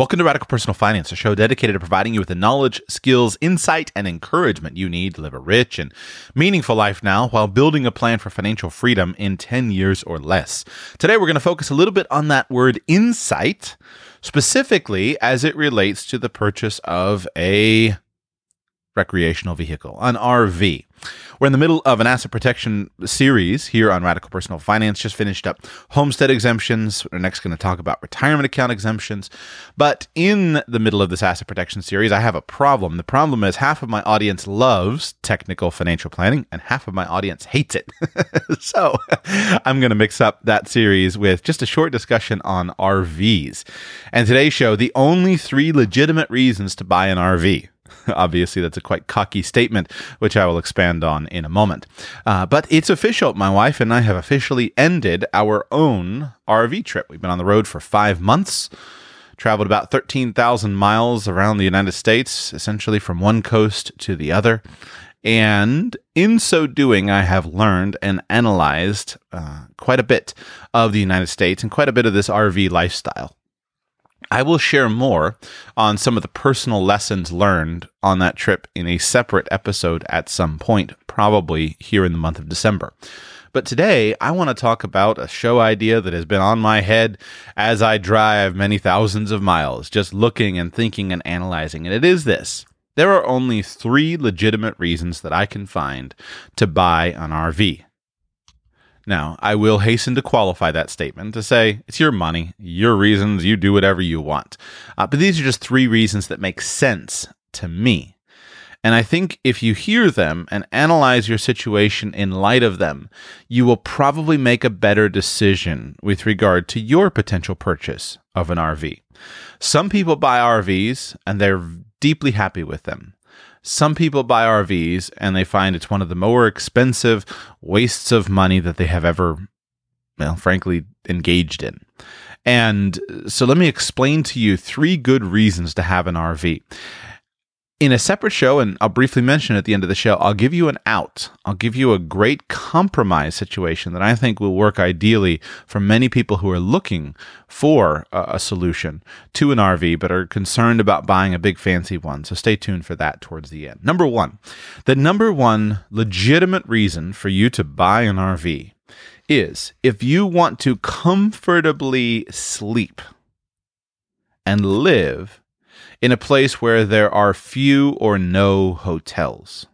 Welcome to Radical Personal Finance, a show dedicated to providing you with the knowledge, skills, insight, and encouragement you need to live a rich and meaningful life now while building a plan for financial freedom in 10 years or less. Today, we're going to focus a little bit on that word insight, specifically as it relates to the purchase of a recreational vehicle, an RV. We're in the middle of an asset protection series here on Radical Personal Finance. Just finished up homestead exemptions. We're next going to talk about retirement account exemptions. But in the middle of this asset protection series, I have a problem. The problem is half of my audience loves technical financial planning and half of my audience hates it. so I'm going to mix up that series with just a short discussion on RVs. And today's show, the only three legitimate reasons to buy an RV. Obviously, that's a quite cocky statement, which I will expand on in a moment. Uh, but it's official. My wife and I have officially ended our own RV trip. We've been on the road for five months, traveled about 13,000 miles around the United States, essentially from one coast to the other. And in so doing, I have learned and analyzed uh, quite a bit of the United States and quite a bit of this RV lifestyle. I will share more on some of the personal lessons learned on that trip in a separate episode at some point, probably here in the month of December. But today, I want to talk about a show idea that has been on my head as I drive many thousands of miles, just looking and thinking and analyzing. And it is this there are only three legitimate reasons that I can find to buy an RV. Now, I will hasten to qualify that statement to say it's your money, your reasons, you do whatever you want. Uh, but these are just three reasons that make sense to me. And I think if you hear them and analyze your situation in light of them, you will probably make a better decision with regard to your potential purchase of an RV. Some people buy RVs and they're deeply happy with them. Some people buy RVs and they find it's one of the more expensive wastes of money that they have ever, well, frankly, engaged in. And uh, so let me explain to you three good reasons to have an RV in a separate show, and I'll briefly mention at the end of the show, I'll give you an out. I'll give you a great compromise situation that I think will work ideally for many people who are looking for a, solution to an RV but are concerned about buying a big fancy one. So stay tuned for that towards the end. Number one, the number one legitimate reason for you to buy an RV is if you want to comfortably sleep and live in a place where there are few or no hotels.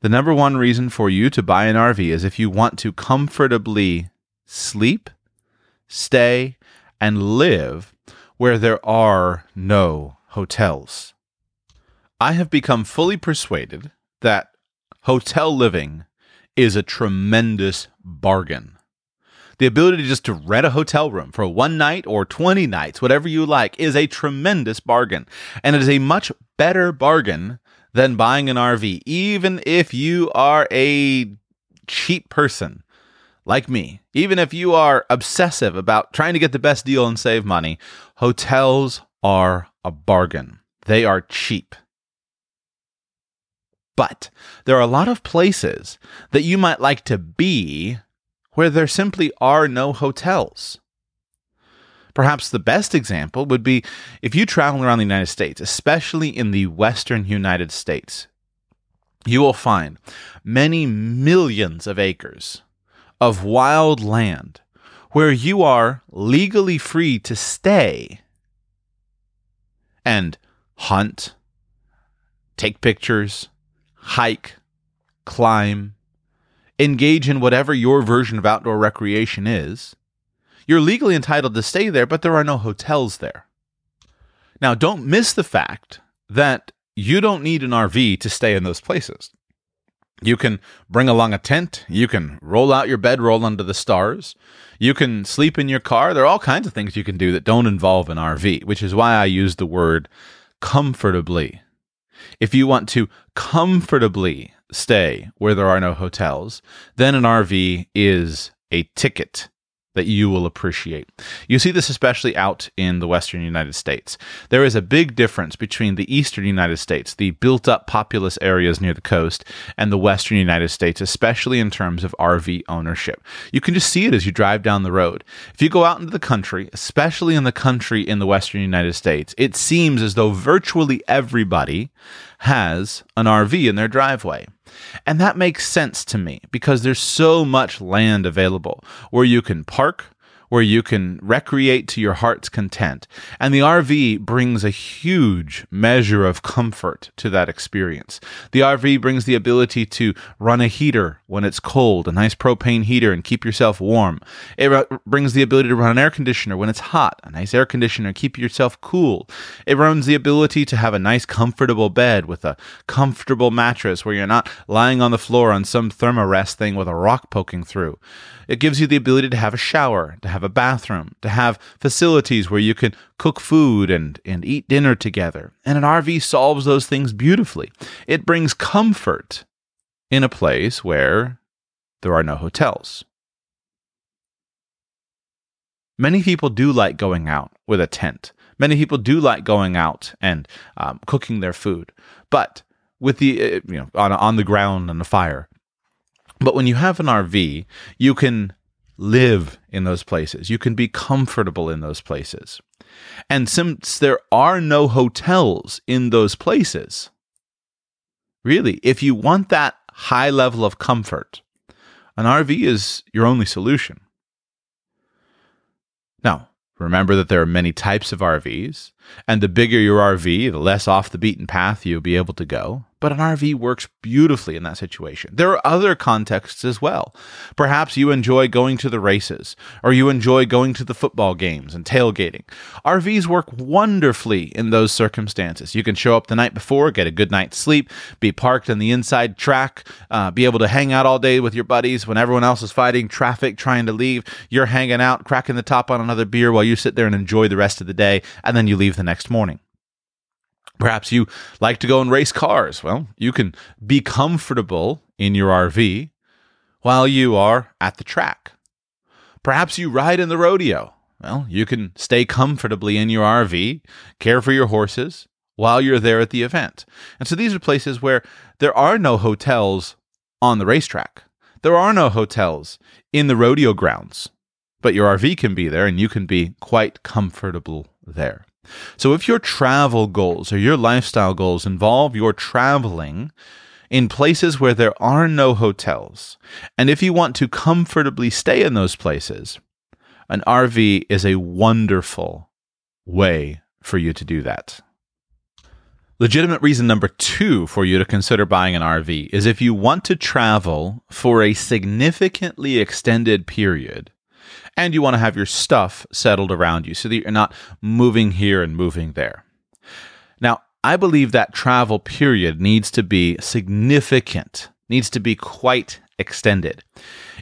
The number one reason for you to buy an RV is if you want to comfortably sleep, stay, and live where there are no hotels. I have become fully persuaded that hotel living is a tremendous bargain. The ability just to rent a hotel room for one night or 20 nights, whatever you like, is a tremendous bargain. And it is a much better bargain than buying an RV, even if you are a cheap person like me. Even if you are obsessive about trying to get the best deal and save money, hotels are a bargain. They are cheap. But there are a lot of places that you might like to be where there simply are no hotels. Perhaps the best example would be if you travel around the United States, especially in the western United States, you will find many millions of acres of wild land where you are legally free to stay and hunt, take pictures, hike, climb, engage in whatever your version of outdoor recreation is. You're legally entitled to stay there, but there are no hotels there. Now, don't miss the fact that you don't need an RV to stay in those places. You can bring along a tent. You can roll out your bedroll under the stars. You can sleep in your car. There are all kinds of things you can do that don't involve an RV, which is why I use the word comfortably. If you want to comfortably stay where there are no hotels, then an RV is a ticket that you will appreciate. You see this especially out in the western United States. There is a big difference between the eastern United States, the built up populous areas near the coast, and the western United States, especially in terms of RV ownership. You can just see it as you drive down the road. If you go out into the country, especially in the country in the western United States, it seems as though virtually everybody has an RV in their driveway. And that makes sense to me because there's so much land available where you can park, where you can recreate to your heart's content. And the RV brings a huge measure of comfort to that experience. The RV brings the ability to run a heater when it's cold, a nice propane heater, and keep yourself warm. It brings the ability to run an air conditioner when it's hot, a nice air conditioner, keep yourself cool. It runs the ability to have a nice, comfortable bed with a comfortable mattress where you're not lying on the floor on some thermarest thing with a rock poking through. It gives you the ability to have a shower, to a bathroom, to have facilities where you can cook food and, and eat dinner together. And an RV solves those things beautifully. It brings comfort in a place where there are no hotels. Many people do like going out with a tent. Many people do like going out and um, cooking their food, but with the uh, you know on on the ground and the fire. But when you have an RV, you can live in those places. You can be comfortable in those places. And since there are no hotels in those places, really, if you want that high level of comfort, an RV is your only solution. Now, remember that there are many types of RVs, and the bigger your RV, the less off the beaten path you'll be able to go but an RV works beautifully in that situation. There are other contexts as well. Perhaps you enjoy going to the races, or you enjoy going to the football games and tailgating. RVs work wonderfully in those circumstances. You can show up the night before, get a good night's sleep, be parked in the inside track, uh, be able to hang out all day with your buddies when everyone else is fighting traffic trying to leave. You're hanging out, cracking the top on another beer while you sit there and enjoy the rest of the day, and then you leave the next morning. Perhaps you like to go and race cars. Well, you can be comfortable in your RV while you are at the track. Perhaps you ride in the rodeo. Well, you can stay comfortably in your RV, care for your horses while you're there at the event. And so these are places where there are no hotels on the racetrack. There are no hotels in the rodeo grounds, but your RV can be there and you can be quite comfortable there. So if your travel goals or your lifestyle goals involve your traveling in places where there are no hotels, and if you want to comfortably stay in those places, an RV is a wonderful way for you to do that. Legitimate reason number two for you to consider buying an RV is if you want to travel for a significantly extended period and you want to have your stuff settled around you so that you're not moving here and moving there. Now, I believe that travel period needs to be significant, needs to be quite extended.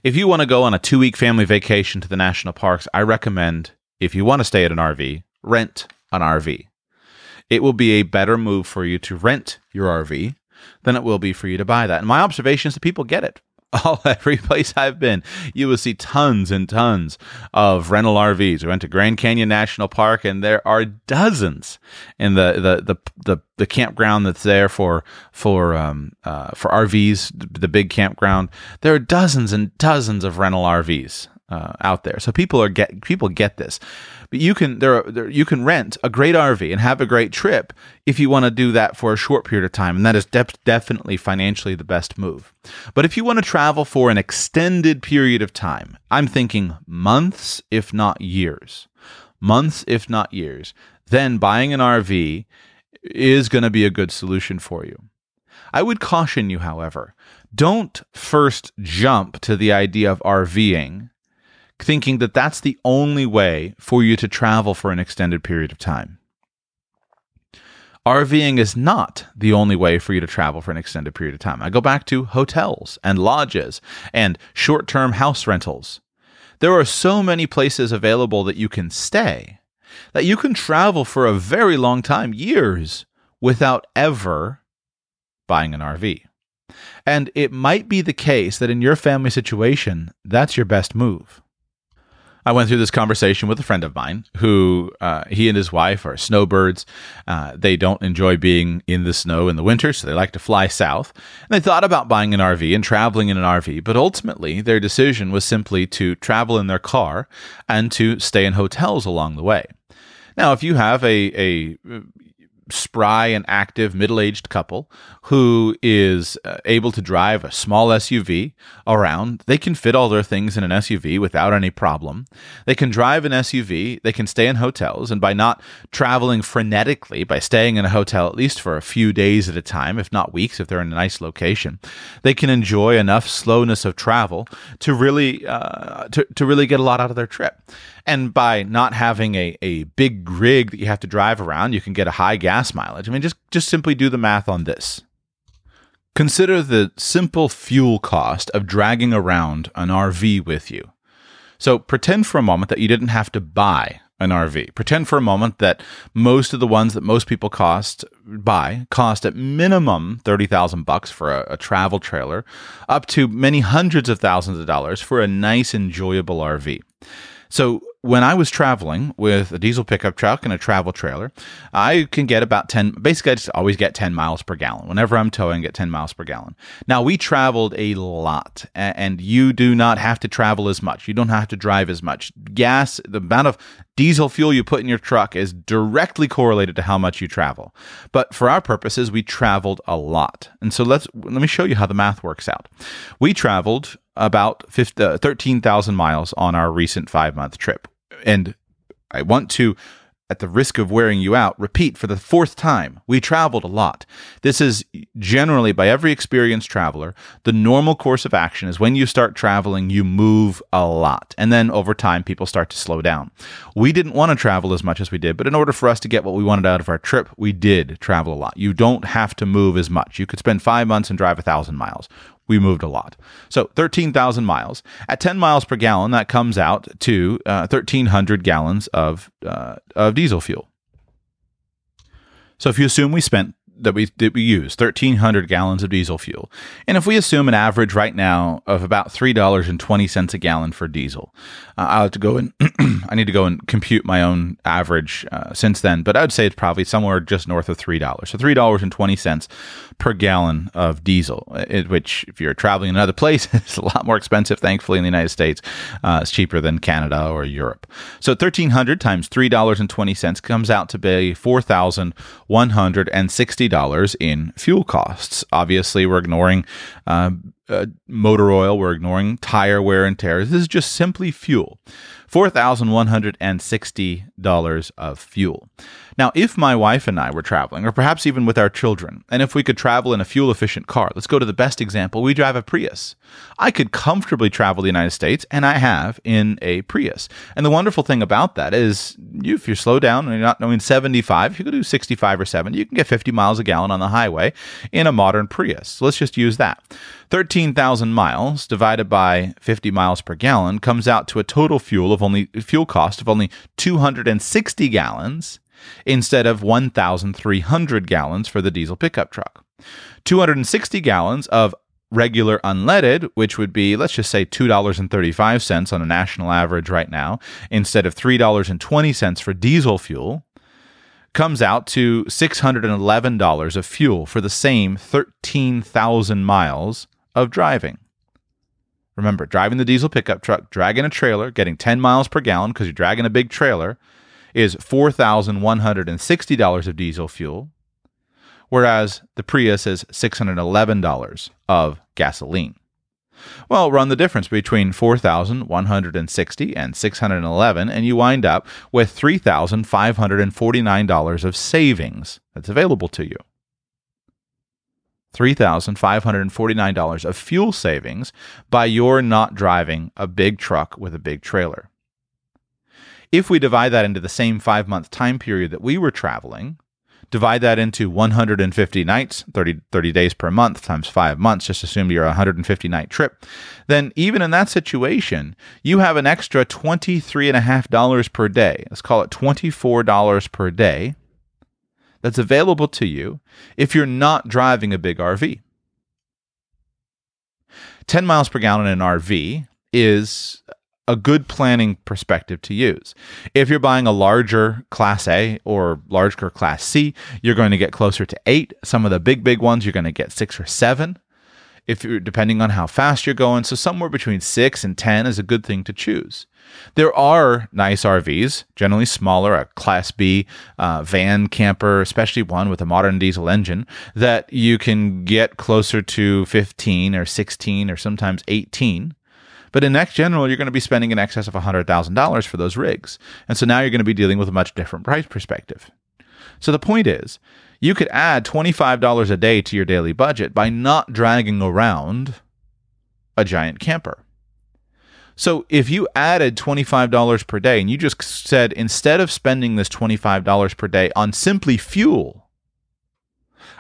If you want to go on a two week family vacation to the national parks, I recommend, if you want to stay at an RV, rent an RV. It will be a better move for you to rent your RV than it will be for you to buy that. And my observation is that people get it all every place I've been, you will see tons and tons of rental RVs. We went to Grand Canyon National Park, and there are dozens in the the the the, the campground that's there for for um uh, for RVs, the big campground. There are dozens and dozens of rental RVs uh, out there. So people are get people get this. But you can there, are, there you can rent a great RV and have a great trip if you want to do that for a short period of time, and that is de- definitely financially the best move. But if you want to travel for an extended period of time, I'm thinking months, if not years, months, if not years, then buying an RV is going to be a good solution for you. I would caution you, however, don't first jump to the idea of RVing thinking that that's the only way for you to travel for an extended period of time. RVing is not the only way for you to travel for an extended period of time. I go back to hotels and lodges and short term house rentals. There are so many places available that you can stay that you can travel for a very long time, years, without ever buying an RV. And it might be the case that in your family situation, that's your best move. I went through this conversation with a friend of mine who uh, he and his wife are snowbirds. Uh, they don't enjoy being in the snow in the winter, so they like to fly south. And they thought about buying an RV and traveling in an RV, but ultimately their decision was simply to travel in their car and to stay in hotels along the way. Now, if you have a, a spry and active middle aged couple who is uh, able to drive a small SUV around. They can fit all their things in an SUV without any problem. They can drive an SUV, they can stay in hotels, and by not traveling frenetically, by staying in a hotel at least for a few days at a time, if not weeks, if they're in a nice location, they can enjoy enough slowness of travel to really uh, to, to really get a lot out of their trip. And by not having a, a big rig that you have to drive around, you can get a high gas mileage. I mean, just, just simply do the math on this. Consider the simple fuel cost of dragging around an RV with you. So pretend for a moment that you didn't have to buy an RV. Pretend for a moment that most of the ones that most people cost buy cost at minimum 30,000 bucks for a, a, travel trailer up to many hundreds of thousands of dollars for a nice enjoyable RV. So when I was traveling with a diesel pickup truck and a travel trailer, I can get about 10, basically, I just always get 10 miles per gallon. Whenever I'm towing, I get 10 miles per gallon. Now, we traveled a lot, and you do not have to travel as much. You don't have to drive as much. Gas, the amount of diesel fuel you put in your truck is directly correlated to how much you travel. But for our purposes, we traveled a lot. And so let's, let me show you how the math works out. We traveled about 15, uh, 13,000 miles on our recent five month trip and I want to at the risk of wearing you out, repeat for the fourth time. We traveled a lot. This is generally, by every experienced traveler, the normal course of action is when you start traveling, you move a lot. And then over time, people start to slow down. We didn't want to travel as much as we did, but in order for us to get what we wanted out of our trip, we did travel a lot. You don't have to move as much. You could spend five months and drive a thousand miles we moved a lot. So 13,000 miles. At 10 miles per gallon, that comes out to uh, 1,300 gallons of, uh, of diesel fuel. So if you assume we spent that we that we use 1300 gallons of diesel fuel. And if we assume an average right now of about $3.20 a gallon for diesel uh, i'll have to go and i need to go and compute my own average uh, since then but i'd say it's probably somewhere just north of $3 so $3.20 per gallon of diesel it, which if you're traveling in another place it's a lot more expensive thankfully in the united states uh, it's cheaper than canada or europe. So 1300 times $3.20 comes out to be 4160 $60 in fuel costs. Obviously, we're ignoring uh, uh, motor oil, we're ignoring tire wear and tear. This is just simply fuel. $4,160 of fuel. Now, if my wife and I were traveling, or perhaps even with our children, and if we could travel in a fuel efficient car, let's go to the best example. We drive a Prius. I could comfortably travel the United States, and I have in a Prius. And the wonderful thing about that is, you, if you slow down and you're not knowing 75, if you go do 65 or 70, you can get 50 miles a gallon on the highway in a modern Prius. So let's just use that. 13,000 miles divided by 50 miles per gallon comes out to a total fuel of only fuel cost of only 260 gallons instead of 1,300 gallons for the diesel pickup truck. 260 gallons of regular unleaded, which would be, let's just say, $2.35 on a national average right now, instead of $3.20 for diesel fuel, comes out to $611 of fuel for the same 13,000 miles of driving. Remember, driving the diesel pickup truck, dragging a trailer, getting 10 miles per gallon because you're dragging a big trailer, is $4,160 of diesel fuel, whereas the Prius is $611 of gasoline. Well, run the difference between 4,160 and 611 and you wind up with $3,549 of savings that's available to you. $3,549 of fuel savings by your not driving a big truck with a big trailer. If we divide that into the same five month time period that we were traveling, divide that into 150 nights, 30, 30 days per month times five months, just assume you're a 150 night trip, then even in that situation, you have an extra $23.5 per day. Let's call it $24 per day that's available to you if you're not driving a big RV. 10 miles per gallon in an RV is a good planning perspective to use. If you're buying a larger Class A or larger Class C, you're going to get closer to eight. Some of the big, big ones, you're going to get six or seven. If you're depending on how fast you're going, so somewhere between six and 10 is a good thing to choose. There are nice RVs, generally smaller, a Class B uh, van camper, especially one with a modern diesel engine, that you can get closer to 15 or 16 or sometimes 18 but in next general, you're going to be spending in excess of $100,000 for those rigs. And so now you're going to be dealing with a much different price perspective. So the point is, you could add $25 a day to your daily budget by not dragging around a giant camper. So if you added $25 per day and you just said, instead of spending this $25 per day on simply fuel,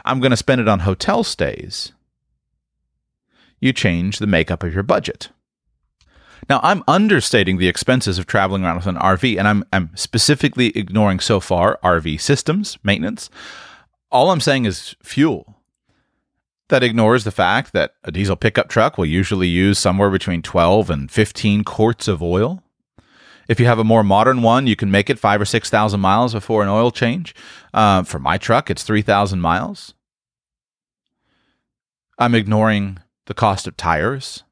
I'm going to spend it on hotel stays, you change the makeup of your budget. Now, I'm understating the expenses of traveling around with an RV, and I'm, I'm specifically ignoring so far RV systems, maintenance. All I'm saying is fuel. That ignores the fact that a diesel pickup truck will usually use somewhere between 12 and 15 quarts of oil. If you have a more modern one, you can make it five or 6,000 miles before an oil change. Uh, for my truck, it's 3,000 miles. I'm ignoring the cost of tires.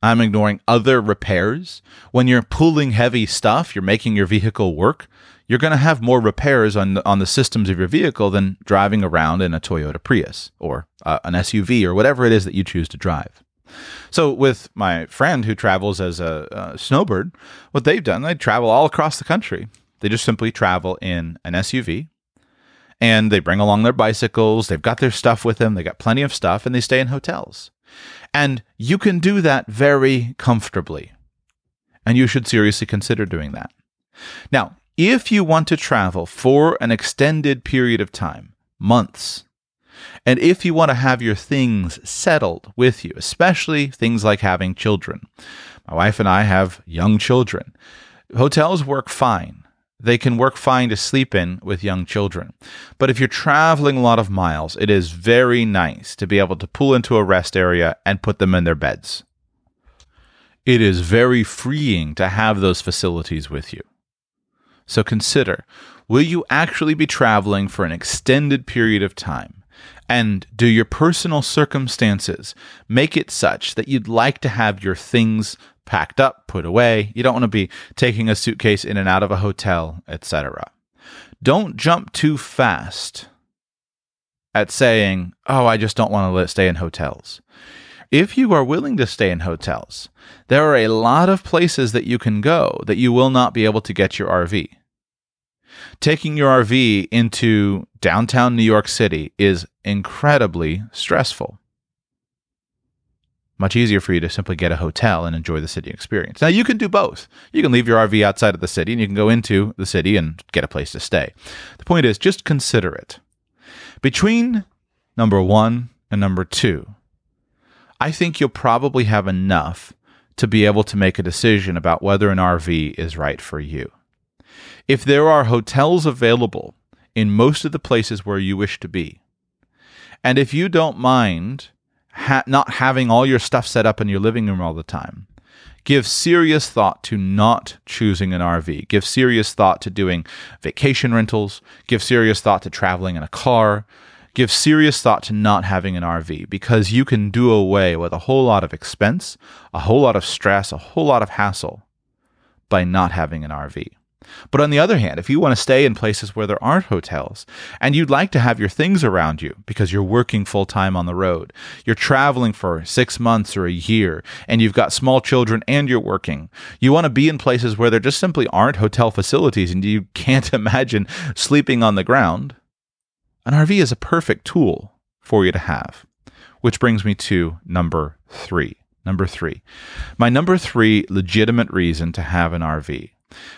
I'm ignoring other repairs. When you're pulling heavy stuff, you're making your vehicle work. You're going to have more repairs on the, on the systems of your vehicle than driving around in a Toyota Prius or uh, an SUV or whatever it is that you choose to drive. So, with my friend who travels as a, a snowbird, what they've done, they travel all across the country. They just simply travel in an SUV and they bring along their bicycles. They've got their stuff with them. They got plenty of stuff and they stay in hotels. And you can do that very comfortably. And you should seriously consider doing that. Now, if you want to travel for an extended period of time, months, and if you want to have your things settled with you, especially things like having children, my wife and I have young children. Hotels work fine they can work fine to sleep in with young children. But if you're traveling a lot of miles, it is very nice to be able to pull into a rest area and put them in their beds. It is very freeing to have those facilities with you. So consider will you actually be traveling for an extended period of time? And do your personal circumstances make it such that you'd like to have your things packed up, put away. You don't want to be taking a suitcase in and out of a hotel, etc. Don't jump too fast at saying, "Oh, I just don't want to stay in hotels." If you are willing to stay in hotels, there are a lot of places that you can go that you will not be able to get your RV. Taking your RV into downtown New York City is incredibly stressful much easier for you to simply get a hotel and enjoy the city experience. Now, you can do both. You can leave your RV outside of the city and you can go into the city and get a place to stay. The point is, just consider it. Between number one and number two, I think you'll probably have enough to be able to make a decision about whether an RV is right for you. If there are hotels available in most of the places where you wish to be, and if you don't mind ha- not having all your stuff set up in your living room all the time. Give serious thought to not choosing an RV. Give serious thought to doing vacation rentals. Give serious thought to traveling in a car. Give serious thought to not having an RV because you can do away with a whole lot of expense, a whole lot of stress, a whole lot of hassle by not having an RV. But on the other hand, if you want to stay in places where there aren't hotels and you'd like to have your things around you because you're working full time on the road, you're traveling for six months or a year, and you've got small children and you're working, you want to be in places where there just simply aren't hotel facilities and you can't imagine sleeping on the ground, an RV is a perfect tool for you to have. Which brings me to number three. Number three. My number three legitimate reason to have an RV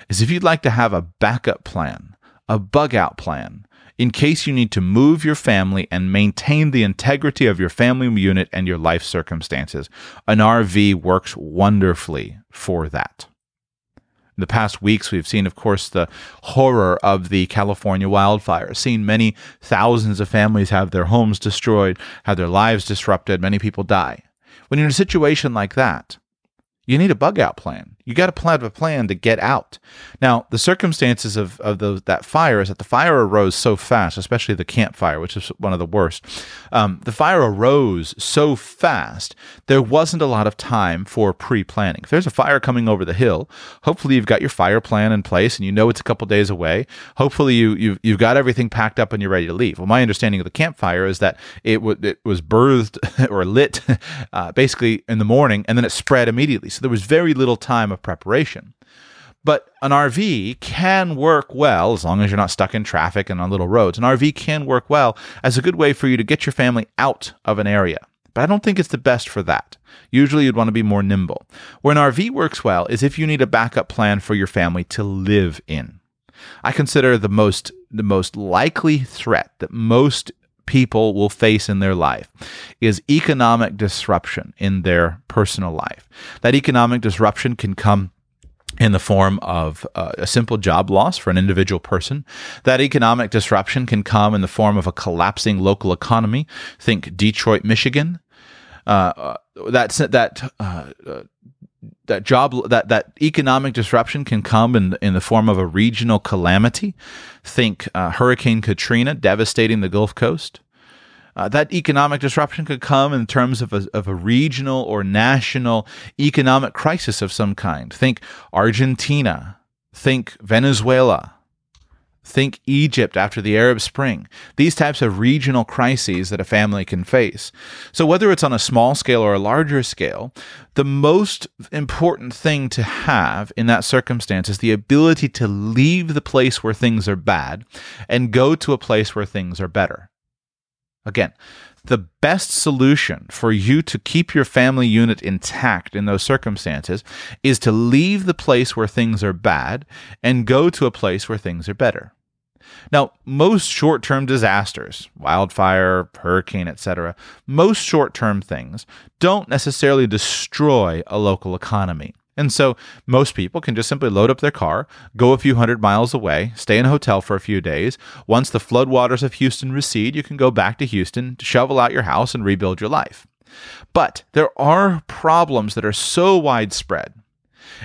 is if you'd like to have a backup plan, a bug out plan, in case you need to move your family and maintain the integrity of your family unit and your life circumstances. An RV works wonderfully for that. In the past weeks, we've seen, of course, the horror of the California wildfires, seen many thousands of families have their homes destroyed, have their lives disrupted, many people die. When you're in a situation like that, you need a bug out plan. You got to have a plan to get out. Now, the circumstances of, of that fire is that the fire arose so fast, especially the Camp Fire, which is one of the worst. Um, the fire arose so fast, there wasn't a lot of time for pre planning. If there's a fire coming over the hill, hopefully you've got your fire plan in place and you know it's a couple days away. Hopefully you, you've, you've got everything packed up and you're ready to leave. Well, my understanding of the Camp Fire is that it, w- it was birthed or lit uh, basically in the morning and then it spread immediately. So there was very little time of preparation. But an RV can work well as long as you're not stuck in traffic and on little roads. An RV can work well as a good way for you to get your family out of an area. But I don't think it's the best for that. Usually you'd want to be more nimble. Where an RV works well is if you need a backup plan for your family to live in. I consider the most the most likely threat that most people will face in their life is economic disruption in their personal life. That economic disruption can come in the form of uh, a simple job loss for an individual person. That economic disruption can come in the form of a collapsing local economy. Think Detroit, Michigan. Uh, uh that that uh, uh, that job that that economic disruption can come in in the form of a regional calamity. Think uh, Hurricane Katrina devastating the Gulf Coast. Uh, that economic disruption could come in terms of a, of a regional or national economic crisis of some kind. Think Argentina. Think Venezuela. Think Egypt after the Arab Spring. These types of regional crises that a family can face. So, whether it's on a small scale or a larger scale, the most important thing to have in that circumstance is the ability to leave the place where things are bad and go to a place where things are better. Again, the best solution for you to keep your family unit intact in those circumstances is to leave the place where things are bad and go to a place where things are better. Now, most short-term disasters, wildfire, hurricane, etc., most short-term things don't necessarily destroy a local economy. And so most people can just simply load up their car, go a few hundred miles away, stay in a hotel for a few days. Once the floodwaters of Houston recede, you can go back to Houston, to shovel out your house, and rebuild your life. But there are problems that are so widespread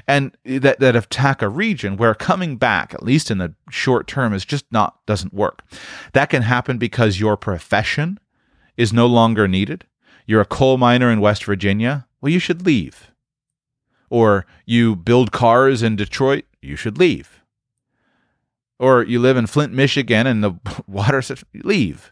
and that, that attack a region where coming back, at least in the short term, is just not doesn't work. That can happen because your profession is no longer needed. You're a coal miner in West Virginia. Well, you should leave or you build cars in Detroit, you should leave. Or you live in Flint, Michigan, and the water says, leave.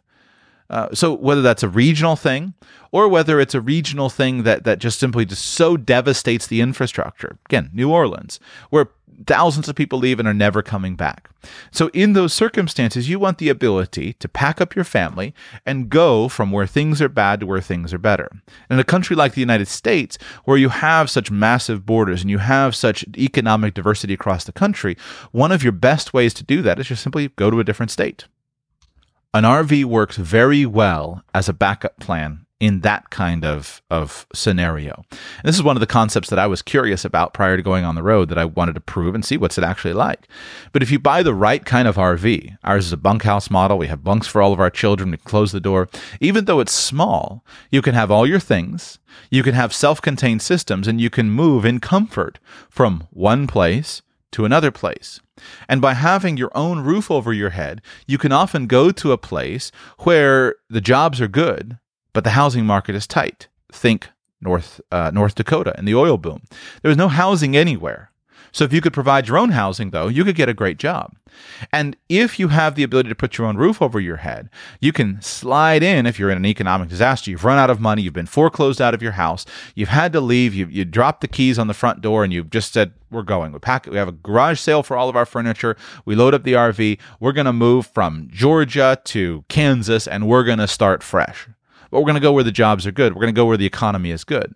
Uh, so whether that's a regional thing or whether it's a regional thing that that just simply just so devastates the infrastructure. Again, New Orleans, where thousands of people leave and are never coming back. So, in those circumstances, you want the ability to pack up your family and go from where things are bad to where things are better. In a country like the United States, where you have such massive borders and you have such economic diversity across the country, one of your best ways to do that is just simply go to a different state. An RV works very well as a backup plan in that kind of of scenario. And this is one of the concepts that I was curious about prior to going on the road that I wanted to prove and see what's it actually like. But if you buy the right kind of RV, ours is a bunkhouse model. We have bunks for all of our children. We close the door. Even though it's small, you can have all your things. You can have self-contained systems, and you can move in comfort from one place to another place. And by having your own roof over your head, you can often go to a place where the jobs are good but the housing market is tight. Think North uh, North Dakota and the oil boom. There was no housing anywhere. So if you could provide your own housing, though, you could get a great job. And if you have the ability to put your own roof over your head, you can slide in if you're in an economic disaster. You've run out of money. You've been foreclosed out of your house. You've had to leave. You you dropped the keys on the front door, and you've just said, "We're going. We pack. We have a garage sale for all of our furniture. We load up the RV. We're going to move from Georgia to Kansas, and we're going to start fresh." but we're going to go where the jobs are good. We're going to go where the economy is good.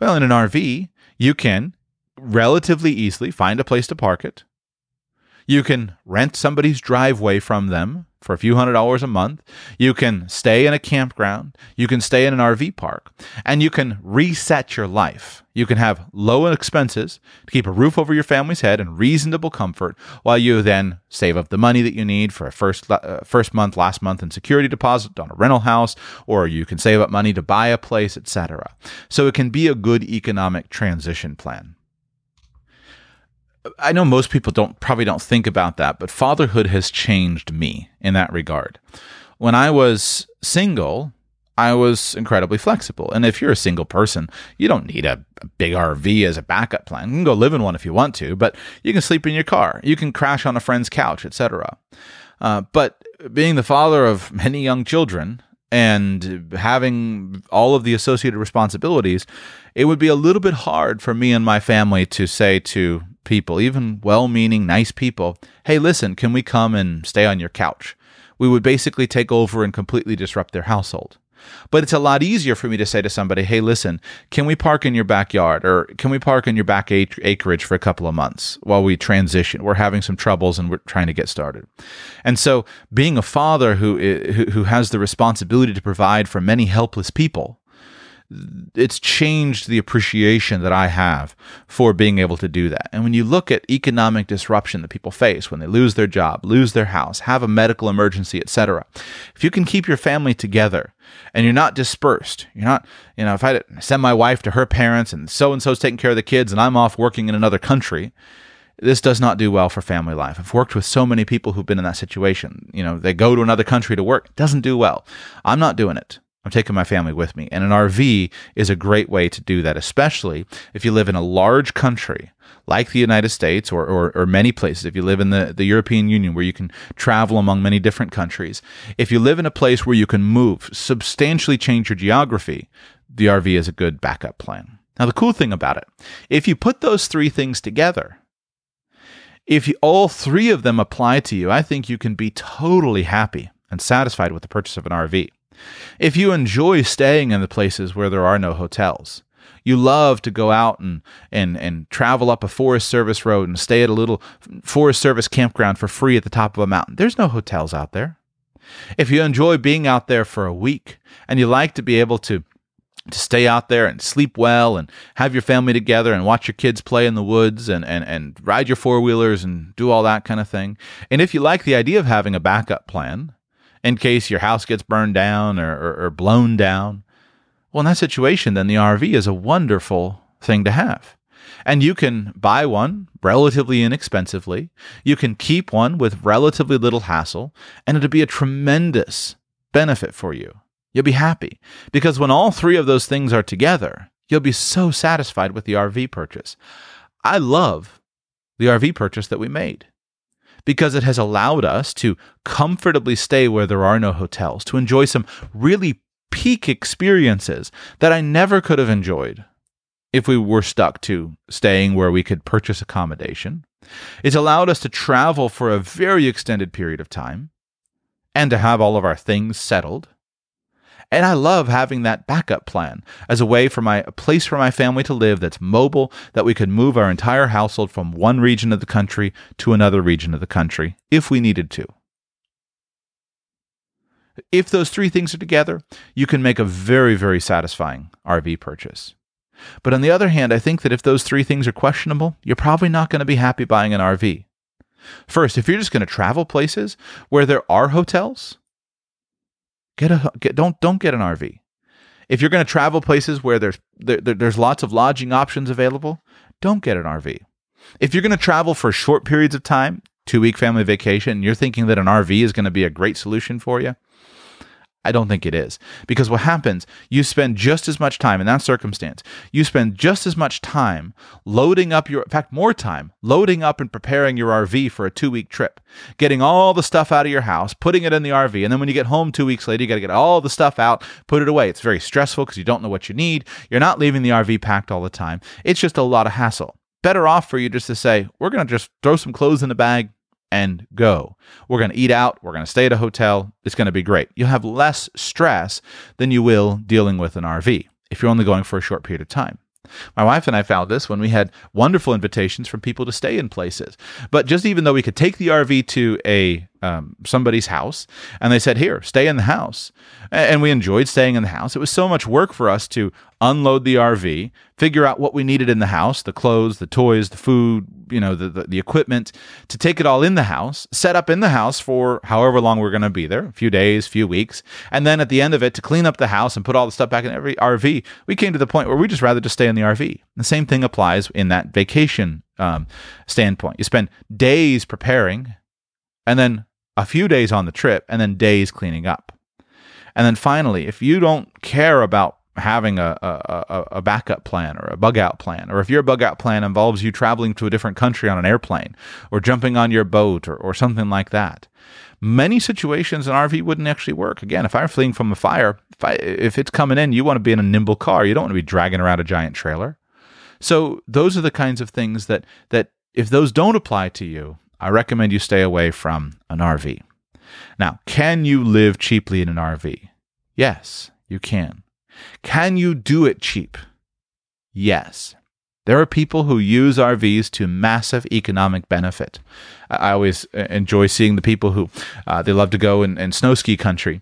Well, in an RV, you can relatively easily find a place to park it. You can rent somebody's driveway from them for a few hundred dollars a month. You can stay in a campground. You can stay in an RV park. And you can reset your life. You can have low expenses to keep a roof over your family's head and reasonable comfort while you then save up the money that you need for a first, uh, first month, last month in security deposit on a rental house, or you can save up money to buy a place, etc. So it can be a good economic transition plan. I know most people don't probably don't think about that, but fatherhood has changed me in that regard. When I was single, I was incredibly flexible. And if you're a single person, you don't need a, a, big RV as a backup plan. You can go live in one if you want to, but you can sleep in your car. You can crash on a friend's couch, etc. Uh, but being the father of many young children and having all of the associated responsibilities, it would be a little bit hard for me and my family to say to people, even well meaning, nice people, hey, listen, can we come and stay on your couch? We would basically take over and completely disrupt their household. But it's a lot easier for me to say to somebody, hey, listen, can we park in your backyard or can we park in your back acreage for a couple of months while we transition? We're having some troubles and we're trying to get started. And so being a father who, eh, who has the responsibility to provide for many helpless people, it's changed the appreciation that I have for being able to do that. And when you look at economic disruption that people face when they lose their job, lose their house, have a medical emergency, etc. If you can keep your family together and you're not dispersed, you're not, you know, if I send my wife to her parents and so and so's taking care of the kids and I'm off working in another country, this does not do well for family life. I've worked with so many people who've been in that situation. You know, they go to another country to work. It doesn't do well. I'm not doing it. I'm taking my family with me. And an RV is a great way to do that, especially if you live in a large country like the United States or, or, or, many places. If you live in the, the European Union where you can travel among many different countries, if you live in a place where you can move, substantially change your geography, the RV is a good backup plan. Now, the cool thing about it, if you put those three things together, if you, all three of them apply to you, I think you can be totally happy and satisfied with the purchase of an RV. If you enjoy staying in the places where there are no hotels, you love to go out and, and, and travel up a Forest Service road and stay at a little Forest Service campground for free at the top of a mountain. There's no hotels out there. If you enjoy being out there for a week and you like to be able to to stay out there and sleep well and have your family together and watch your kids play in the woods and, and, and ride your four wheelers and do all that kind of thing. And if you like the idea of having a backup plan, in case your house gets burned down or, or, or blown down. Well, in that situation, then the RV is a wonderful thing to have. And you can buy one relatively inexpensively. You can keep one with relatively little hassle, and it'll be a tremendous benefit for you. You'll be happy because when all three of those things are together, you'll be so satisfied with the RV purchase. I love the RV purchase that we made because it has allowed us to comfortably stay where there are no hotels, to enjoy some really peak experiences that I never could have enjoyed if we were stuck to staying where we could purchase accommodation. It's allowed us to travel for a very extended period of time and to have all of our things settled and I love having that backup plan as a way for my a place for my family to live that's mobile, that we could move our entire household from one region of the country to another region of the country if we needed to. If those three things are together, you can make a very, very satisfying RV purchase. But on the other hand, I think that if those three things are questionable, you're probably not going to be happy buying an RV. First, if you're just going to travel places where there are hotels, Get a get, don't don't get an RV. If you're going to travel places where there's there, there's lots of lodging options available, don't get an RV. If you're going to travel for short periods of time, two week family vacation, and you're thinking that an RV is going to be a great solution for you, I don't think it is. Because what happens, you spend just as much time in that circumstance, you spend just as much time loading up your, in fact, more time loading up and preparing your RV for a two week trip, getting all the stuff out of your house, putting it in the RV. And then when you get home two weeks later, you got to get all the stuff out, put it away. It's very stressful because you don't know what you need. You're not leaving the RV packed all the time. It's just a lot of hassle. Better off for you just to say, we're going to just throw some clothes in the bag, and go. We're going to eat out. We're going to stay at a hotel. It's going to be great. You'll have less stress than you will dealing with an RV if you're only going for a short period of time. My wife and I found this when we had wonderful invitations from people to stay in places. But just even though we could take the RV to a um, somebody's house and they said, Here, stay in the house. And we enjoyed staying in the house. It was so much work for us to unload the RV, figure out what we needed in the house the clothes, the toys, the food, you know, the, the, the equipment, to take it all in the house, set up in the house for however long we're going to be there a few days, few weeks. And then at the end of it, to clean up the house and put all the stuff back in every RV, we came to the point where we just rather just stay in the RV. The same thing applies in that vacation um, standpoint. You spend days preparing and then a few days on the trip and then days cleaning up. And then finally, if you don't care about having a, a, a, backup plan or a bug out plan, or if your bug out plan involves you traveling to a different country on an airplane or jumping on your boat or, or something like that, many situations an RV wouldn't actually work. Again, if I'm fleeing from a fire, if, I, if it's coming in, you want to be in a nimble car. You don't want to be dragging around a giant trailer. So those are the kinds of things that that if those don't apply to you, I recommend you stay away from an RV. Now, can you live cheaply in an RV? Yes, you can. Can you do it cheap? Yes. There are people who use RVs to massive economic benefit. I always uh, enjoy seeing the people who uh, they love to go in, snow ski country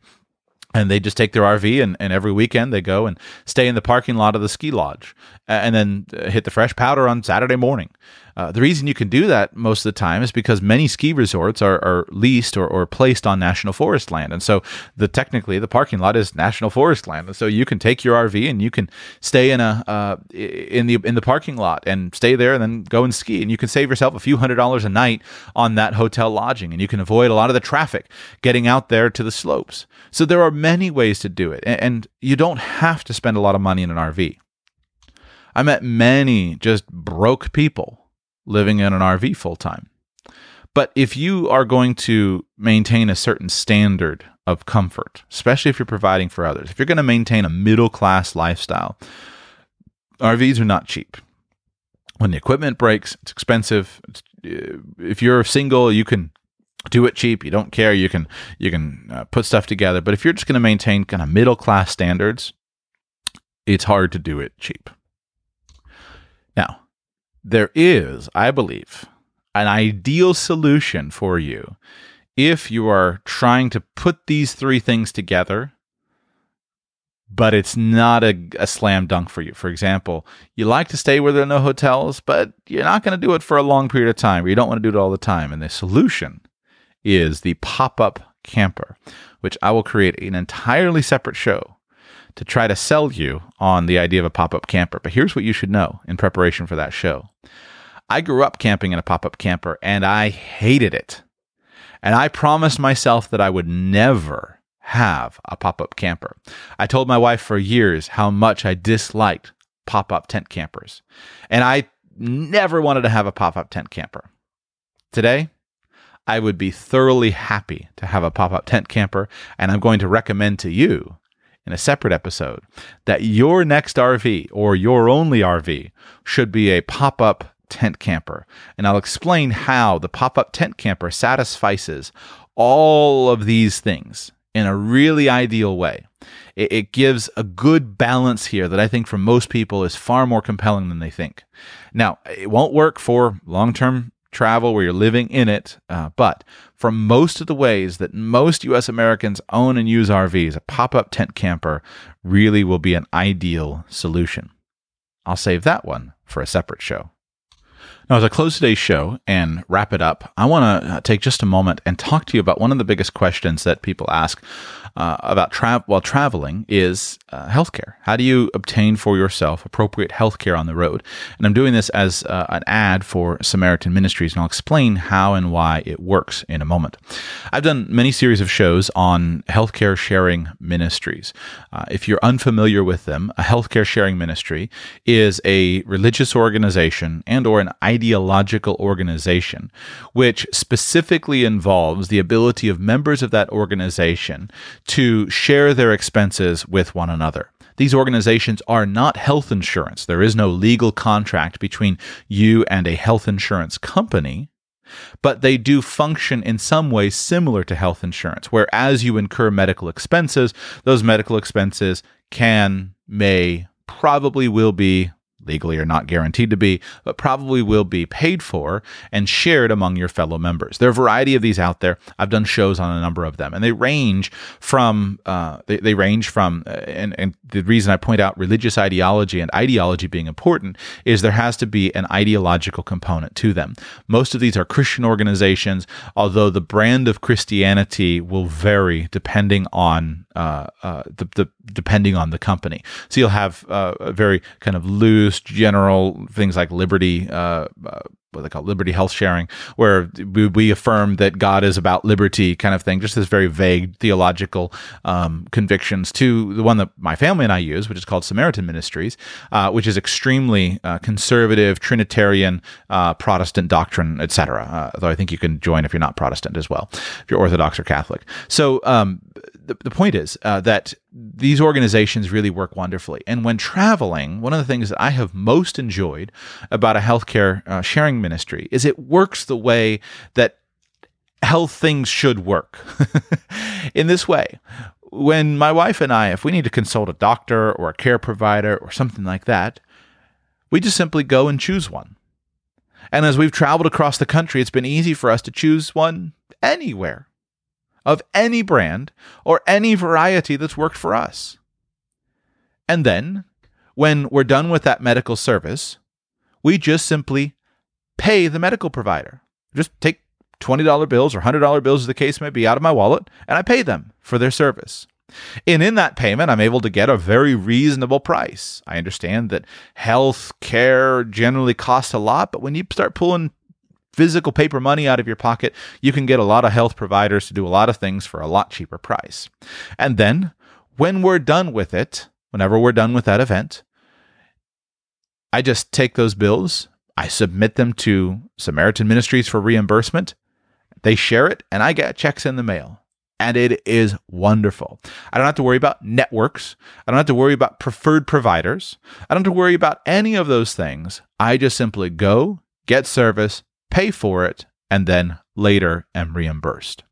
and they just take their RV and, and every weekend they go and stay in the parking lot of the ski lodge and then uh, hit the fresh powder on Saturday morning. Uh, the reason you can do that most of the time is because many ski resorts are, are leased or, or placed on national forest land, and so the technically the parking lot is national forest land, and so you can take your RV and you can stay in a uh, in the in the parking lot and stay there, and then go and ski, and you can save yourself a few hundred dollars a night on that hotel lodging, and you can avoid a lot of the traffic getting out there to the slopes. So there are many ways to do it, and, and you don't have to spend a lot of money in an RV. I met many just broke people living in an RV full time. But if you are going to maintain a certain standard of comfort, especially if you're providing for others, if you're going to maintain a middle class lifestyle, RVs are not cheap. When the equipment breaks, it's expensive. Uh, if you're single, you can do it cheap. You don't care. You can you can uh, put stuff together. But if you're just going to maintain kind of middle class standards, it's hard to do it cheap. Now, there is, I believe, an ideal solution for you if you are trying to put these three things together, but it's not a, a, slam dunk for you. For example, you like to stay where there are no hotels, but you're not going to do it for a long period of time, or you don't want to do it all the time. And the solution is the pop up camper, which I will create an entirely separate show to try to sell you on the idea of a pop up camper. But here's what you should know in preparation for that show I grew up camping in a pop up camper and I hated it. And I promised myself that I would never have a pop up camper. I told my wife for years how much I disliked pop up tent campers. And I never wanted to have a pop up tent camper. Today, I would be thoroughly happy to have a pop up tent camper, and I'm going to recommend to you in a separate episode that your next RV or your only RV should be a pop up tent camper. And I'll explain how the pop up tent camper satisfies all of these things in a really ideal way. It, it, gives a good balance here that I think for most people is far more compelling than they think. Now, it won't work for long term travel where you're living in it. Uh, but for most of the ways that most US Americans own and use RVs, a pop up tent camper really will be an ideal solution. I'll save that one for a separate show. Now, as I close today's show and wrap it up, I want to uh, take just a moment and talk to you about one of the biggest questions that people ask uh, about tra- while traveling is uh, healthcare. How do you obtain for yourself appropriate healthcare on the road? And I'm doing this as uh, an ad for Samaritan Ministries, and I'll explain how and why it works in a moment. I've done many series of shows on healthcare sharing ministries. Uh, if you're unfamiliar with them, a healthcare sharing ministry is a religious organization and or an ideological organization which specifically involves the ability of members of that organization to share their expenses with one another. These organizations are not health insurance. There is no legal contract between you and a health insurance company, but they do function in some way similar to health insurance, where as you incur medical expenses, those medical expenses can, may, probably will be legally are not guaranteed to be, but probably will be paid for and shared among your fellow members. There are a variety of these out there. I've done shows on a number of them, and they range from uh, they, they range from uh, and and the reason I point out religious ideology and ideology being important is there has to be an ideological component to them. Most of these are Christian organizations, although the brand of Christianity will vary depending on uh, uh, the, the depending on the company. So you'll have uh, very kind of loose, general things like liberty uh, uh, what they call liberty health sharing, where we, we, affirm that God is about liberty, kind of thing. Just this very vague theological um, convictions. To the one that my family and I use, which is called Samaritan Ministries, uh, which is extremely uh, conservative, Trinitarian, uh, Protestant doctrine, etc. Uh, though I think you can join if you're not Protestant as well, if you're Orthodox or Catholic. So um, the, the point is uh, that these organizations really work wonderfully. And when traveling, one of the things that I have most enjoyed about a healthcare uh, sharing ministry is it works the way that health things should work. In this way, when my wife and I, if we need to consult a doctor or a care provider or something like that, we just simply go and choose one. And as we've traveled across the country, it's been easy for us to choose one anywhere of any brand or any variety that's worked for us. And then, when we're done with that medical service, we just simply pay the medical provider. Just take $20 bills or $100 bills, as the case may be, out of my wallet, and I pay them for their service. And in that payment, I'm able to get a very reasonable price. I understand that health care generally costs a lot, but when you start pulling physical paper money out of your pocket, you can get a lot of health providers to do a lot of things for a lot cheaper price. And then when we're done with it, whenever we're done with that event, I just take those bills, I submit them to Samaritan Ministries for reimbursement. They share it, and I get checks in the mail. And it is wonderful. I don't have to worry about networks. I don't have to worry about preferred providers. I don't have to worry about any of those things. I just simply go, get service, pay for it, and then later am reimbursed.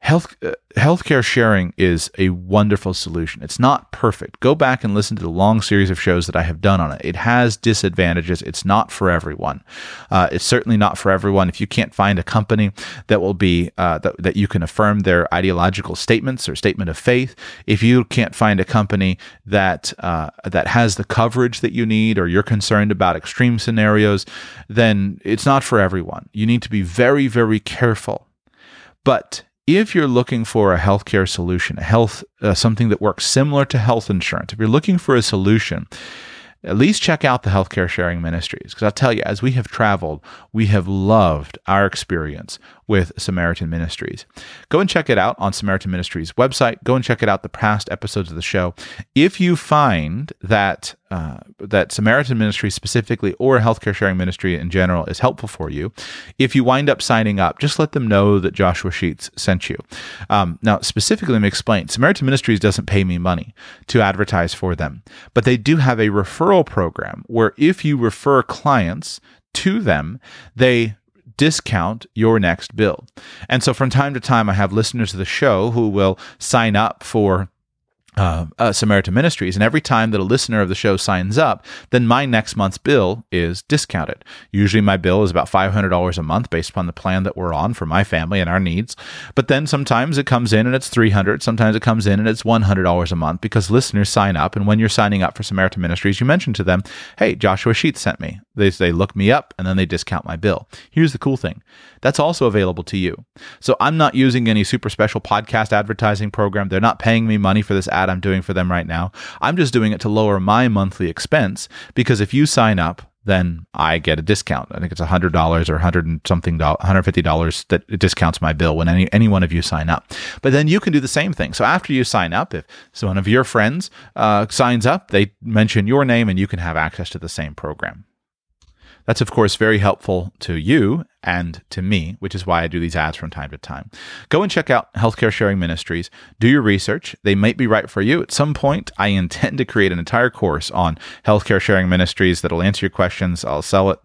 Health uh, healthcare sharing is a wonderful solution. It's not perfect. Go back and listen to the long series of shows that I have done on it. It has disadvantages. It's not for everyone. Uh, it's certainly not for everyone. If you can't find a company that will be uh, that, that you can affirm their ideological statements or statement of faith, if you can't find a company that uh, that has the coverage that you need, or you're concerned about extreme scenarios, then it's not for everyone. You need to be very very careful. But if you're looking for a healthcare solution, a health uh, something that works similar to health insurance, if you're looking for a solution at least check out the healthcare sharing ministries because I'll tell you, as we have traveled, we have loved our experience with Samaritan Ministries. Go and check it out on Samaritan Ministries website. Go and check it out the past episodes of the show. If you find that uh, that Samaritan Ministry specifically or healthcare sharing ministry in general is helpful for you, if you wind up signing up, just let them know that Joshua Sheets sent you. Um, now, specifically, let me explain. Samaritan Ministries doesn't pay me money to advertise for them, but they do have a referral program where if you refer clients to them, they discount your next bill. And so from time to time, I have listeners of the show who will sign up for uh, uh, Samaritan Ministries. And every time that a listener of the show signs up, then my next month's bill is discounted. Usually my bill is about $500 a month based upon the plan that we're on for my family and our needs. But then sometimes it comes in and it's 300 Sometimes it comes in and it's $100 a month because listeners sign up. And when you're signing up for Samaritan Ministries, you mention to them, hey, Joshua Sheets sent me. They, they look me up and then they discount my bill. Here's the cool thing that's also available to you. So I'm not using any super special podcast advertising program. They're not paying me money for this ad I'm doing for them right now. I'm just doing it to lower my monthly expense because if you sign up, then I get a discount. I think it's hundred dollars or hundred and something, hundred fifty dollars that discounts my bill when any any one of you sign up. But then you can do the same thing. So after you sign up, if one of your friends uh, signs up, they mention your name, and you can have access to the same program. That's, of course, very helpful to you and to me, which is why I do these ads from time to time. Go and check out Healthcare Sharing Ministries. Do your research. They might be right for you. At some point, I intend to create an entire course on Healthcare Sharing Ministries that'll answer your questions. I'll sell it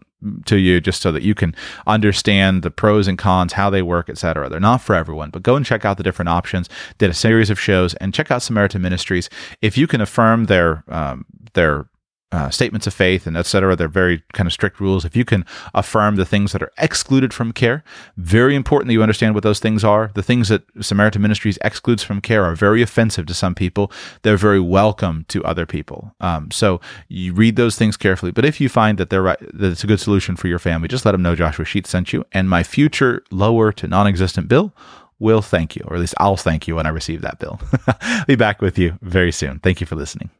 to you just so that you can understand the pros and cons, how they work, etc. They're not for everyone, but go and check out the different options. Did a series of shows and check out Samaritan Ministries. If you can affirm their um, their uh, statements of faith and et cetera. They're very kind of strict rules. If you can affirm the things that are excluded from care, very important that you understand what those things are. The things that Samaritan Ministries excludes from care are very offensive to some people. They're very welcome to other people. Um, so you read those things carefully. But if you find that they're right, that it's a good solution for your family, just let them know Joshua Sheets sent you. And my future lower to non-existent bill will thank you, or at least I'll thank you when I receive that bill. Be back with you very soon. Thank you for listening.